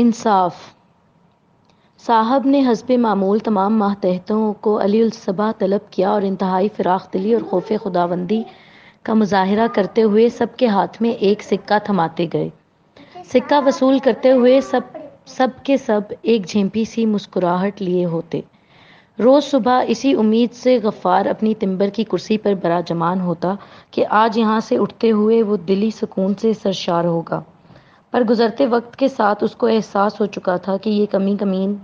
انصاف۔ صاحب نے حسب معمول تمام ماتحتوں کو علی الصبح طلب کیا اور انتہائی فراخ دلی اور خوف خداوندی کا مظاہرہ کرتے ہوئے سب کے ہاتھ میں ایک سکہ تھماتے گئے۔ سکہ وصول کرتے ہوئے سب سب کے سب ایک جھیمپی سی مسکراہٹ لیے ہوتے۔ روز صبح اسی امید سے غفار اپنی تمبر کی کرسی پر برا جمان ہوتا کہ آج یہاں سے اٹھتے ہوئے وہ دلی سکون سے سرشار ہوگا۔ پر گزرتے وقت کے ساتھ اس کو احساس ہو چکا تھا کہ یہ کمی کمین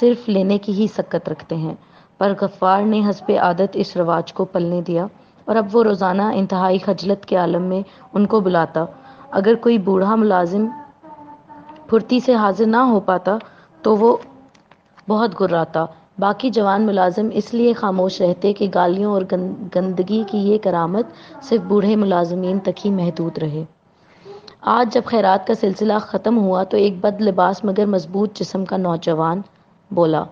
صرف لینے کی ہی سکت رکھتے ہیں۔ پر غفار نے حسب عادت اس رواج کو پلنے دیا اور اب وہ روزانہ انتہائی خجلت کے عالم میں ان کو بلاتا۔ اگر کوئی بوڑھا ملازم پھرتی سے حاضر نہ ہو پاتا تو وہ بہت گراتا باقی جوان ملازم اس لیے خاموش رہتے کہ گالیوں اور گندگی کی یہ کرامت صرف بوڑھے ملازمین تک ہی محدود رہے۔ آج جب خیرات کا سلسلہ ختم ہوا تو ایک بد لباس مگر مضبوط جسم کا نوجوان بولا،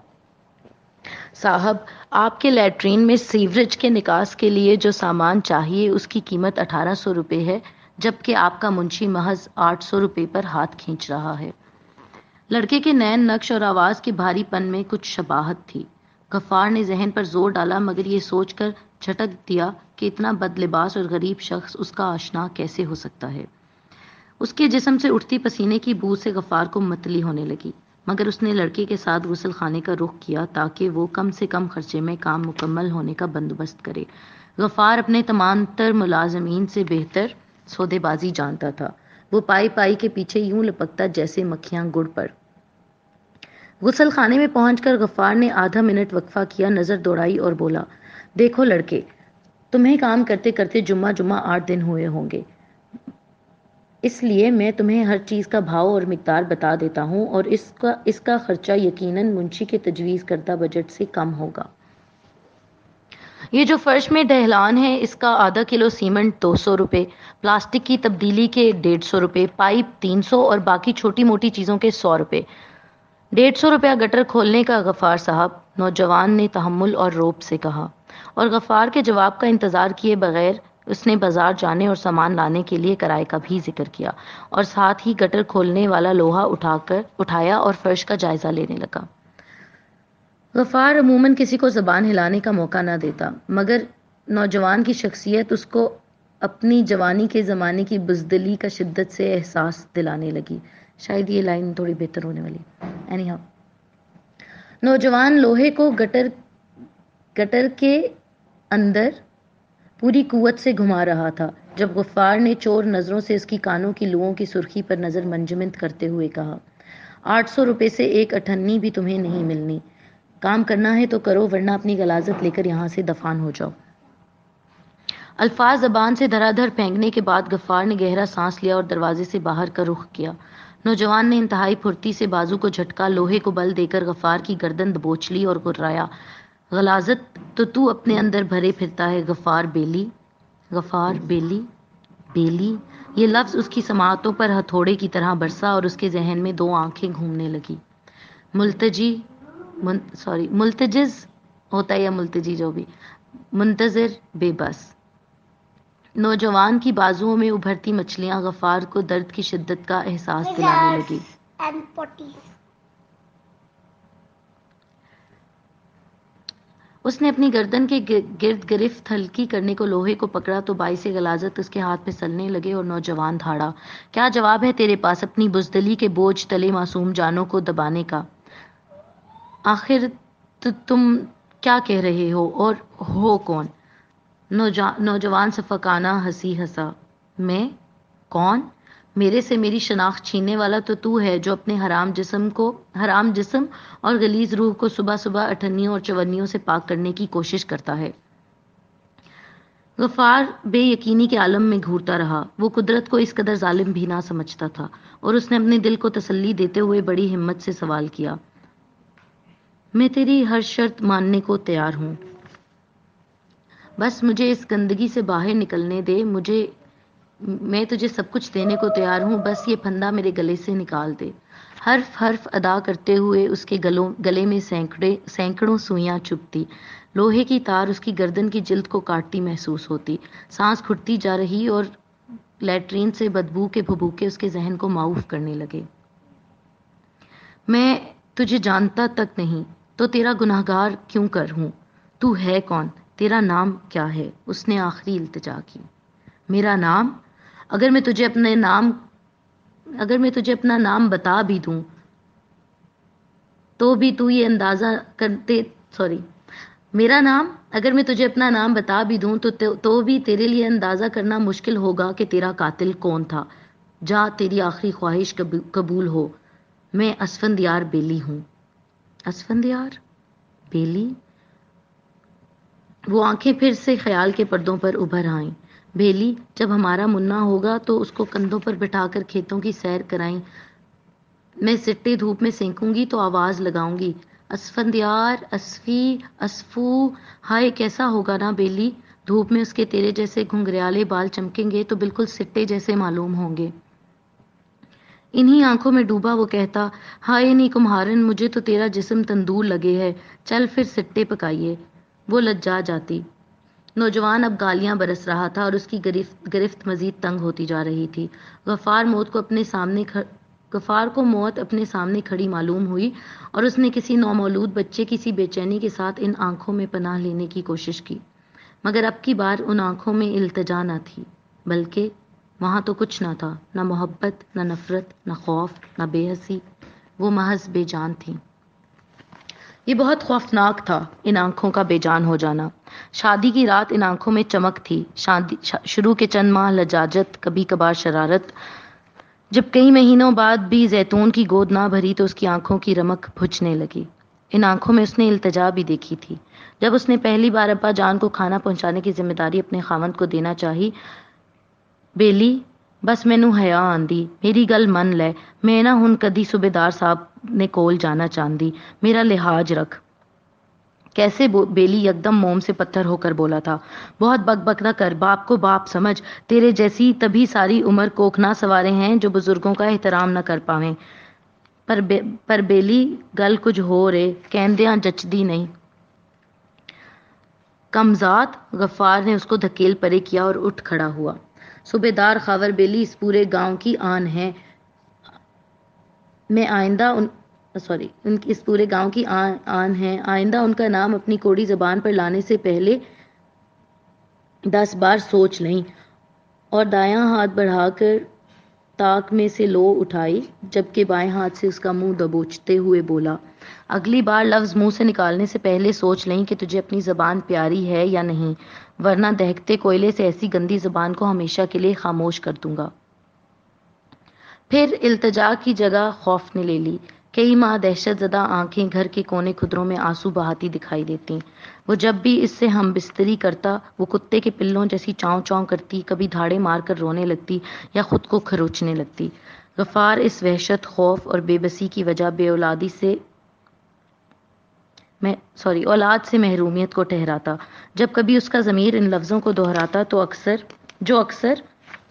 صاحب، آپ کے لیٹرین میں سیوریج کے نکاس کے لیے جو سامان چاہیے اس کی قیمت اٹھارہ سو روپے ہے، جبکہ آپ کا منشی محض آٹھ سو روپے پر ہاتھ کھینچ رہا ہے۔ لڑکے کے نین نقش اور آواز کے بھاری پن میں کچھ شباہت تھی۔ غفار نے ذہن پر زور ڈالا، مگر یہ سوچ کر جھٹک دیا کہ اتنا بد لباس اور غریب شخص اس کا آشنا کیسے ہو سکتا ہے۔ اس کے جسم سے اٹھتی پسینے کی بو سے غفار کو متلی ہونے لگی، مگر اس نے لڑکے کے ساتھ غسل خانے کا رخ کیا تاکہ وہ کم سے کم خرچے میں کام مکمل ہونے کا بندوبست کرے۔ غفار اپنے تمام تر ملازمین سے بہتر سودے بازی جانتا تھا۔ وہ پائی پائی کے پیچھے یوں لپکتا جیسے مکھیاں گڑ پر۔ غسل خانے میں پہنچ کر غفار نے آدھا منٹ وقفہ کیا، نظر دوڑائی اور بولا، دیکھو لڑکے، تمہیں کام کرتے کرتے جمعہ جمعہ آٹھ دن ہوئے ہوں گے۔ اس لیے میں تمہیں ہر چیز کا بھاؤ اور مقدار بتا دیتا ہوں اور اس کا اس کا خرچہ یقیناً منشی کے تجویز کردہ بجٹ سے کم ہوگا۔ یہ جو فرش میں ڈہلان ہے، اس کا آدھا کلو سیمنٹ دو سو روپے، پلاسٹک کی تبدیلی کے ڈیڑھ سو روپے، پائپ تین سو اور باقی چھوٹی موٹی چیزوں کے سو روپے۔ ڈیڑھ سو روپیہ گٹر کھولنے کا غفار صاحب، نوجوان نے تحمل اور روپ سے کہا اور غفار کے جواب کا انتظار کیے بغیر اس نے بازار جانے اور سامان لانے کے لیے کرائے کا بھی ذکر کیا اور ساتھ ہی گٹر کھولنے والا لوہا اٹھا کر اٹھایا اور فرش کا جائزہ لینے لگا۔ غفار عموماً کسی کو زبان ہلانے کا موقع نہ دیتا، مگر نوجوان کی شخصیت اس کو اپنی جوانی کے زمانے کی بزدلی کا شدت سے احساس دلانے لگی۔ شاید یہ لائن تھوڑی بہتر ہونے والی۔ اینی ہاؤ نوجوان لوہے کو گٹر گٹر کے اندر پوری قوت سے گھما رہا تھا، جب غفار نے چور نظروں سے اس کی کانوں کی لوؤں کی سرخی پر نظر منجمند کرتے ہوئے کہا، آٹھ سو روپے سے ایک اٹھنی بھی تمہیں نہیں ملنی۔ کام کرنا ہے تو کرو، ورنہ اپنی غلازت لے کر یہاں سے دفان ہو جاؤ۔ الفاظ زبان سے دھرا دھر پھینکنے کے بعد غفار نے گہرا سانس لیا اور دروازے سے باہر کا رخ کیا۔ نوجوان نے انتہائی پھرتی سے بازو کو جھٹکا، لوہے کو بل دے کر غفار کی گردن دبوچ لی اور گرایا غلازت تو تو اپنے اندر بھرے پھرتا ہے غفار بیلی غفار بیلی بیلی۔ یہ لفظ اس کی سماعتوں پر ہتھوڑے کی طرح برسا اور اس کے ذہن میں دو آنکھیں گھومنے لگی ملتجی من, سوری ملتجز ہوتا ہے یا ملتجی جو بھی۔ منتظر بے بس۔ نوجوان کی بازوؤں میں ابھرتی مچھلیاں غفار کو درد کی شدت کا احساس دلانے لگی اس نے اپنی گردن کے گرد گرفت ہلکی کرنے کو لوہے کو پکڑا تو باعث غلازت اس کے ہاتھ پہ سلنے لگے اور نوجوان دھاڑا۔ کیا جواب ہے تیرے پاس اپنی بزدلی کے بوجھ تلے معصوم جانوں کو دبانے کا؟ آخر تم کیا کہہ رہے ہو اور ہو کون؟ نوجوان سفکانہ ہنسی ہنسا۔ میں؟ کون؟ میرے سے میری شناخت چھیننے والا تو تو ہے جو اپنے حرام جسم کو، حرام جسم اور گلیز روح کو صبح صبح اٹھنیوں اور چونیوں سے پاک کرنے کی کوشش کرتا ہے۔ غفار بے یقینی کے عالم میں گھورتا رہا۔ وہ قدرت کو اس قدر ظالم بھی نہ سمجھتا تھا اور اس نے اپنے دل کو تسلی دیتے ہوئے بڑی ہمت سے سوال کیا۔ میں تیری ہر شرط ماننے کو تیار ہوں۔ بس مجھے اس گندگی سے باہر نکلنے دے، مجھے میں تجھے سب کچھ دینے کو تیار ہوں، بس یہ پھندا میرے گلے سے نکال دے۔ حرف حرف ادا کرتے ہوئے اس کے گلوں، گلے میں سینکڑے، سینکڑوں سوئیاں چپتی لوہے کی تار اس کی گردن کی جلد کو کاٹتی محسوس ہوتی۔ سانس کھٹتی جا رہی اور لیٹرین سے بدبو کے بھبوکے اس کے ذہن کو معاف کرنے لگے۔ میں تجھے جانتا تک نہیں، تو تیرا گناہ گار کیوں کر ہوں؟ تو ہے کون؟ تیرا نام کیا ہے؟ اس نے آخری التجا کی۔ میرا نام اگر میں تجھے اپنے نام، اگر میں تجھے اپنا نام بتا بھی دوں، تو بھی تو یہ اندازہ کرتے، سوری، میرا نام، اگر میں تجھے اپنا نام بتا بھی دوں، تو تو بھی تیرے لیے اندازہ کرنا مشکل ہوگا کہ تیرا قاتل کون تھا۔ جا، تیری آخری خواہش قبول ہو۔ میں اسفندیار بیلی ہوں۔ اسفندیار بیلی؟ وہ آنکھیں پھر سے خیال کے پردوں پر ابھر آئیں۔ بیلی جب ہمارا منا ہوگا تو اس کو کندھوں پر بٹھا کر کھیتوں کی سیر کرائیں۔ میں سٹے دھوپ میں سینکوں گی تو آواز لگاؤں گی۔ اسفندیار اسفی، اسفو۔ ہائے، کیسا ہوگا نا بیلی دھوپ میں اس کے تیرے جیسے گھنگریالے بال چمکیں گے تو بالکل سٹے جیسے معلوم ہوں گے۔ انہی آنکھوں میں ڈوبا وہ کہتا، ہائے نی کمہارن، مجھے تو تیرا جسم تندور لگے ہے۔ چل پھر سٹے پکائیے۔ وہ لجا جاتی۔ نوجوان اب گالیاں برس رہا تھا اور اس کی گرفت گرفت مزید تنگ ہوتی جا رہی تھی۔ غفار موت کو اپنے سامنے غفار کو موت اپنے سامنے کھڑی معلوم ہوئی اور اس نے کسی نومولود بچے، کسی بے چینی کے ساتھ ان آنکھوں میں پناہ لینے کی کوشش کی۔ مگر اب کی بار ان آنکھوں میں التجا نہ تھی، بلکہ وہاں تو کچھ نہ تھا، نہ محبت، نہ نفرت، نہ خوف، نہ بے حسی، وہ محض بے جان تھیں۔ یہ بہت خوفناک تھا ان آنکھوں کا بے جان ہو جانا۔ شادی کی رات ان آنکھوں میں چمک تھی۔ شادی شروع کے چند ماہ لجاجت، کبھی کبھار شرارت۔ جب کئی مہینوں بعد بھی زیتون کی گود نہ بھری تو اس کی آنکھوں کی رمک بھجنے لگی۔ ان آنکھوں میں اس نے التجا بھی دیکھی تھی۔ جب اس نے پہلی بار ابا جان کو کھانا پہنچانے کی ذمہ داری اپنے خامند کو دینا چاہی، بیلی بس مینو حیا آندی میری گل من لے میں نہ ہن کدی صوبے دار صاحب نے کول جانا چاندی میرا لحاظ رکھ۔ کیسے بیلی یکدم موم سے پتھر ہو کر بولا تھا۔ بہت بک بک نہ کر باپ کو باپ سمجھ تیرے جیسی تبھی ساری عمر کوکھنا سوارے ہیں جو بزرگوں کا احترام نہ کر پاویں۔ پر, بے پر بیلی گل کچھ ہو رے کہندیاں جچدی نہیں۔ کمزاد غفار نے اس کو دھکیل پرے کیا اور اٹھ کھڑا ہوا۔ صوبے دار خاور بیلی اس پورے گاؤں کی آن ہے۔ میں آئندہ ان سوری، ان کی اس پورے گاؤں کی آن ہے۔ آئندہ ان کا نام اپنی کوڑی زبان پر لانے سے پہلے دس بار سوچ لیں اور دایاں ہاتھ بڑھا کر تاک میں سے لو اٹھائی، جبکہ بائیں ہاتھ سے اس کا منہ دبوچتے ہوئے بولا، اگلی بار لفظ منہ سے نکالنے سے پہلے سوچ لیں کہ تجھے اپنی زبان پیاری ہے یا نہیں، ورنہ دہتے کوئلے سے ایسی گندی زبان کو ہمیشہ کے لیے خاموش کر دوں گا۔ پھر التجا کی جگہ خوف نے لے لی، کئی ماہ دہشت زدہ آنکھیں گھر کے کونے خدروں میں آنسو بہاتی دکھائی دیتی وہ جب بھی اس سے ہم بستری کرتا، وہ کتے کے پلوں جیسی چاؤں چاؤں کرتی، کبھی دھاڑے مار کر رونے لگتی یا خود کو کھروچنے لگتی۔ غفار اس وحشت، خوف اور بے بسی کی وجہ بے اولادی سے میں، سوری، اولاد سے محرومیت کو ٹھہراتا۔ جب کبھی اس کا ضمیر ان لفظوں کو دہراتا تو اکثر، جو اکثر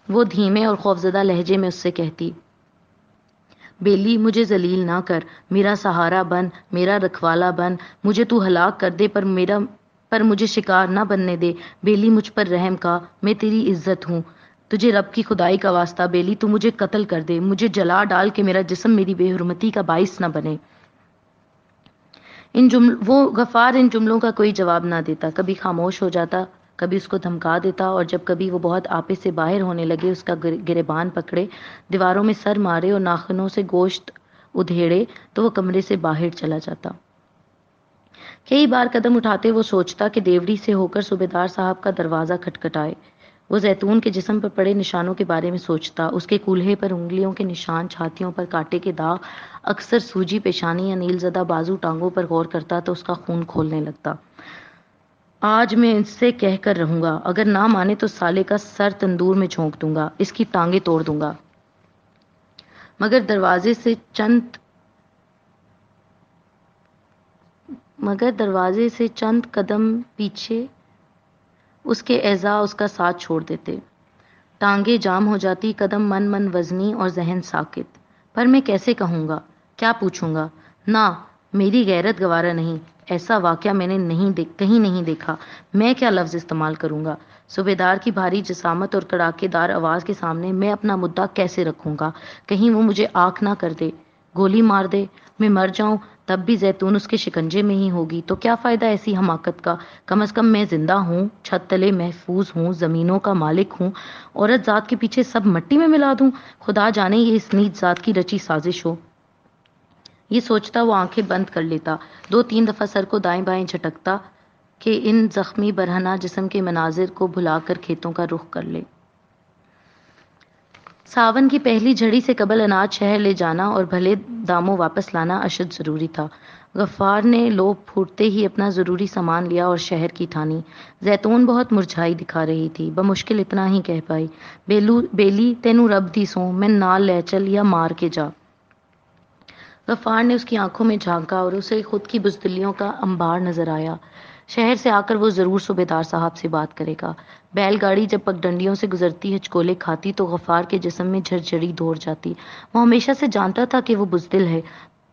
وہ دھیمے اور خوفزدہ لہجے میں اس سے کہتی۔ بیلی، مجھے ذلیل نہ کر۔ میرا سہارا بن، میرا رکھوالا بن۔ مجھے تو ہلاک کر دے، پر میرا، پر مجھے شکار نہ بننے دے۔ بیلی، مجھ پر رحم کا، میں تیری عزت ہوں۔ تجھے رب کی خدائی کا واسطہ، بیلی، تو مجھے قتل کر دے۔ مجھے جلا ڈال کے میرا جسم میری بے حرمتی کا باعث نہ بنے۔ ان جمل، وہ غفار ان جملوں کا کوئی جواب نہ دیتا۔ کبھی خاموش ہو جاتا۔ کبھی اس کو دھمکا دیتا اور جب کبھی وہ بہت آپے سے باہر ہونے لگے، اس کا گربان پکڑے، دیواروں میں سر مارے اور ناخنوں سے گوشت ادھیڑے، تو وہ کمرے سے باہر چلا جاتا۔ کئی بار قدم اٹھاتے وہ سوچتا کہ دیوڑی سے ہو کر صوبے دار صاحب کا دروازہ کھٹکھٹائے۔ وہ زیتون کے جسم پر پڑے نشانوں کے بارے میں سوچتا، اس کے کولہے پر انگلیوں کے نشان، چھاتیوں پر کاٹے کے داغ، اکثر سوجی پیشانی یا نیل زدہ بازو ٹانگوں پر غور کرتا تو اس کا خون کھولنے لگتا۔ آج میں ان سے کہہ کر رہوں گا، اگر نہ مانے تو سالے کا سر تندور میں جھونک دوں گا، اس کی ٹانگیں توڑ دوں گا۔ مگر دروازے سے چند، مگر دروازے سے چند قدم پیچھے اس کے اعضا اس کا ساتھ چھوڑ دیتے۔ ٹانگیں جام ہو جاتی، قدم من من وزنی اور ذہن ساکت۔ پر میں کیسے کہوں گا؟ کیا پوچھوں گا؟ نہ، میری غیرت گوارا نہیں۔ ایسا واقعہ میں نے نہیں دیکھ کہیں نہیں دیکھا۔ میں کیا لفظ استعمال کروں گا؟ صوبے دار کی بھاری جسامت اور کڑاکے دار آواز کے سامنے میں اپنا مدعا کیسے رکھوں گا؟ کہیں وہ مجھے آنکھ نہ کر دے، گولی مار دے، میں مر جاؤں، تب بھی زیتون اس کے شکنجے میں ہی ہوگی۔ تو کیا فائدہ ایسی حماقت کا؟ کم از کم میں زندہ ہوں، چھت تلے محفوظ ہوں، زمینوں کا مالک ہوں، عورت ذات کے پیچھے سب مٹی میں ملا دوں۔ خدا جانے یہ اس نیچ ذات کی رچی سازش ہو۔ یہ سوچتا وہ آنکھیں بند کر لیتا، دو تین دفعہ سر کو دائیں بائیں جھٹکتا کہ ان زخمی برہنہ جسم کے مناظر کو بھلا کر کھیتوں کا رخ کر لے۔ ساون کی پہلی جھڑی سے قبل اناج شہر لے جانا اور بھلے داموں واپس لانا اشد ضروری تھا۔ غفار نے لوب پھوٹتے ہی اپنا ضروری سامان لیا اور شہر کی ٹھانی۔ زیتون بہت مرجھائی دکھا رہی تھی، بمشکل اتنا ہی کہہ پائی، بیلو بیلی تینو رب دی سو میں نال لے چل یا مار کے جا۔ غفار نے اس کی آنکھوں میں جھانکا اور اسے خود کی بزدلیوں کا انبار نظر آیا۔ شہر سے آ کر وہ ضرور صوبے دار صاحب سے بات کرے گا۔ بیل گاڑی جب پگڈنڈیوں سے گزرتی ہچکولے کھاتی تو غفار کے جسم میں جھرجھڑی دوڑ جاتی۔ وہ ہمیشہ سے جانتا تھا کہ وہ بزدل ہے،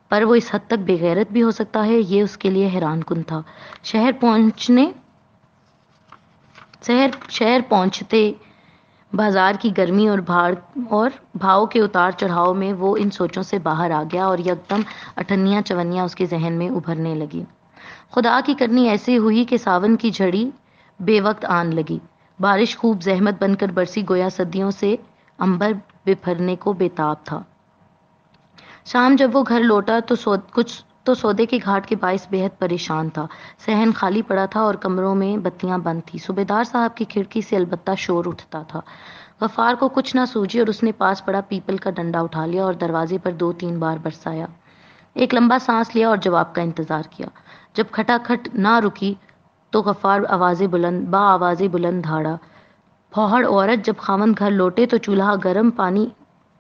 پر وہ اس حد تک بےغیرت بھی ہو سکتا ہے، یہ اس کے لیے حیران کن تھا۔ شہر پہنچنے شہر شہر پہنچتے بازار کی گرمی اور بھاڑ اور بھاؤ کے اتار چڑھاؤ میں وہ ان سوچوں سے باہر آ گیا اور یکدم اٹھنیاں چونیاں اس کے ذہن میں ابھرنے لگی۔ خدا کی کرنی ایسی ہوئی کہ ساون کی جھڑی بے وقت آن لگی۔ بارش خوب زحمت بن کر برسی گویا صدیوں سے امبر بپھرنے کو بےتاب تھا۔ شام جب وہ گھر لوٹا تو سو کچھ تو سودے کے گھاٹ کے باعث بے حد پریشان تھا۔ صحن خالی پڑا تھا اور کمروں میں بتیاں بند تھی صوبے دار صاحب کی کھڑکی سے البتہ شور اٹھتا تھا۔ غفار کو کچھ نہ سوجی اور اس نے پاس پڑا پیپل کا ڈنڈا اٹھا لیا اور دروازے پر دو تین بار برسایا۔ ایک لمبا سانس لیا اور جواب کا انتظار کیا۔ جب کھٹا کھٹ نہ رکی تو غفار آوازیں بلند، با آوازیں بلند دھاڑا۔ پھوہڑ عورت جب خامن گھر لوٹے تو چولہا گرم پانی،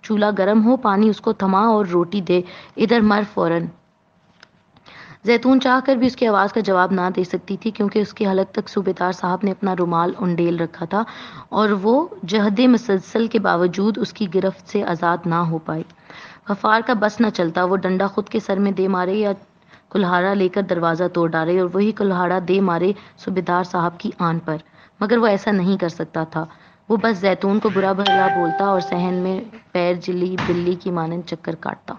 چولہا گرم ہو، پانی اس کو تھما اور روٹی دے۔ ادھر مر فوراً۔ زیتون چاہ کر بھی اس کی آواز کا جواب نہ دے سکتی تھی کیونکہ اس کی حلق تک صوبے دار صاحب نے اپنا رومال انڈیل رکھا تھا اور وہ جہد مسلسل کے باوجود اس کی گرفت سے آزاد نہ ہو پائی۔ غفار کا بس نہ چلتا، وہ ڈنڈا خود کے سر میں دے مارے یا کلہاڑا لے کر دروازہ توڑ ڈالے اور وہی کلہاڑا دے مارے صوبے دار صاحب کی آن پر۔ مگر وہ ایسا نہیں کر سکتا تھا۔ وہ بس زیتون کو برا بھلا بولتا اور صحن میں پیر جلی بلی کی مانند چکر کاٹتا۔